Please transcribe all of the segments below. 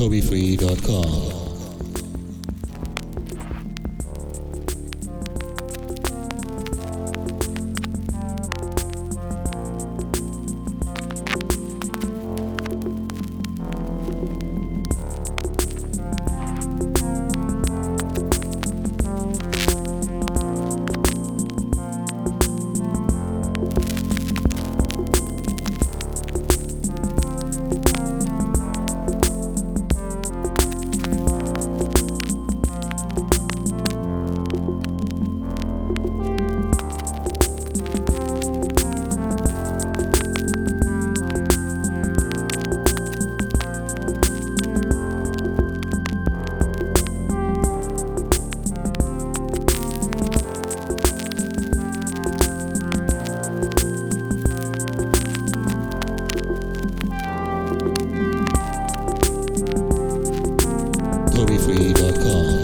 TobyFree.com. storyfree.com.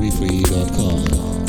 bobbyfree.com.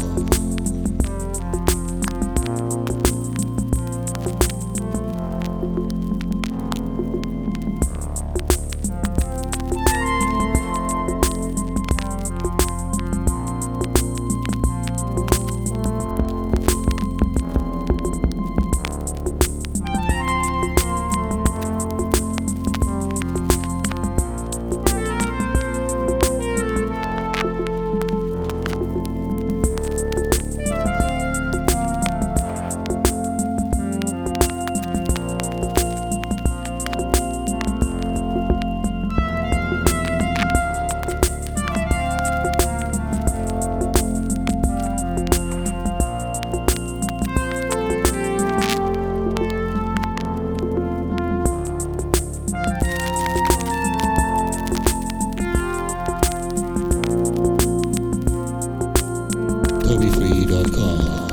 discoveryfree.com.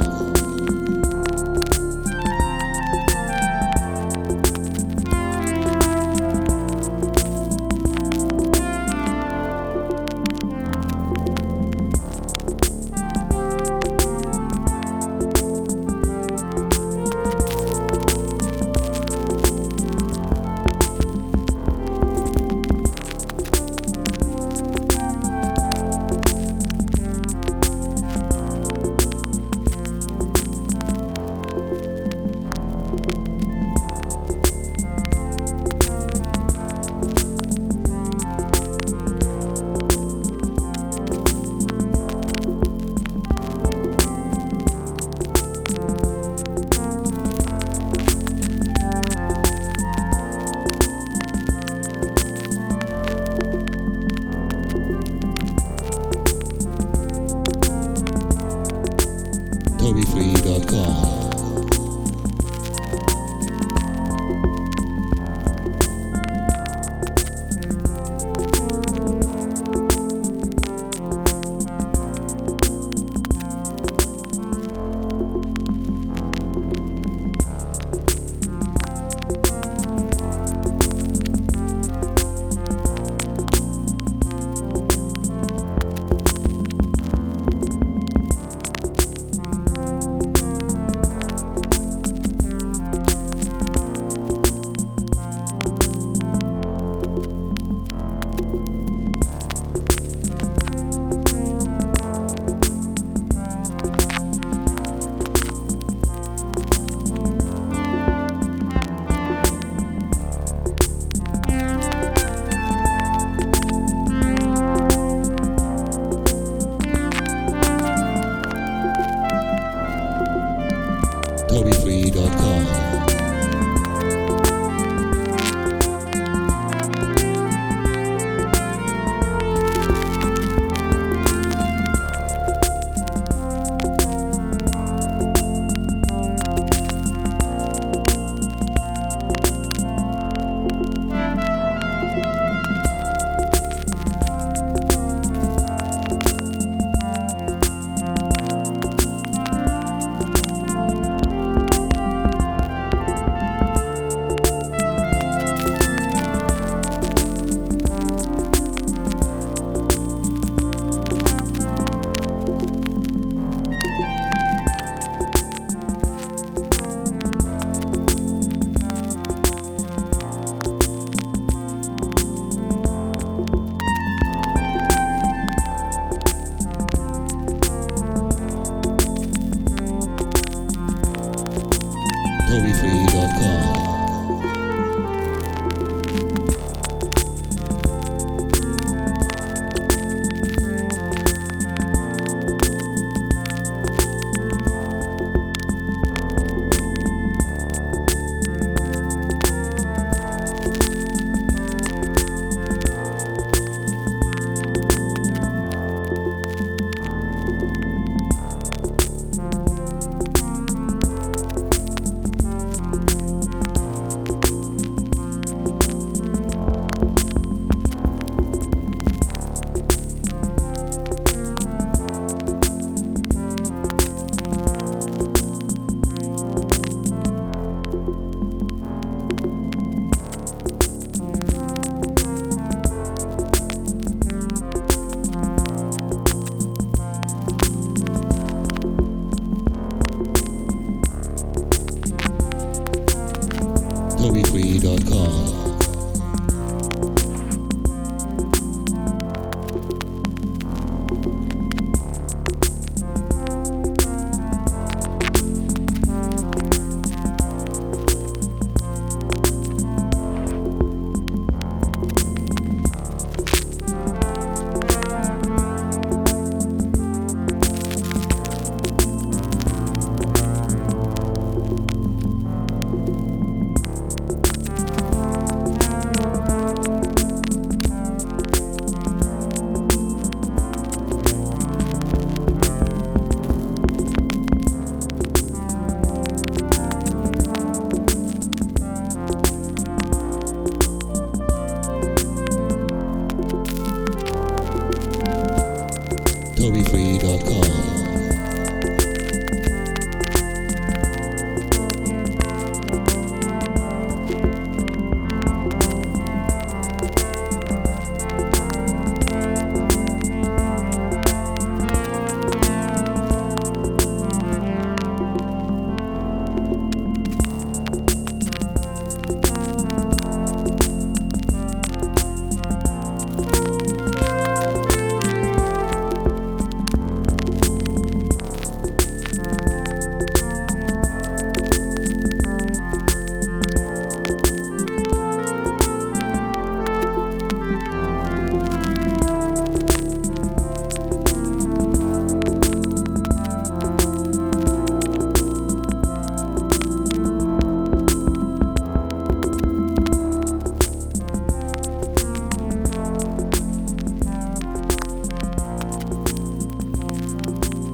TobyFree.com. TobyFree.com.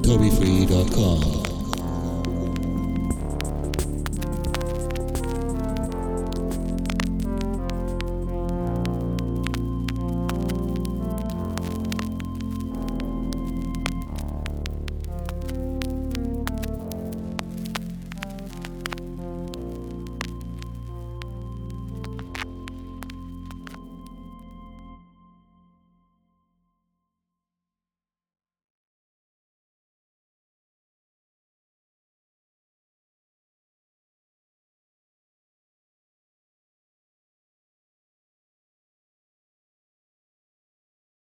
TobyFree.com.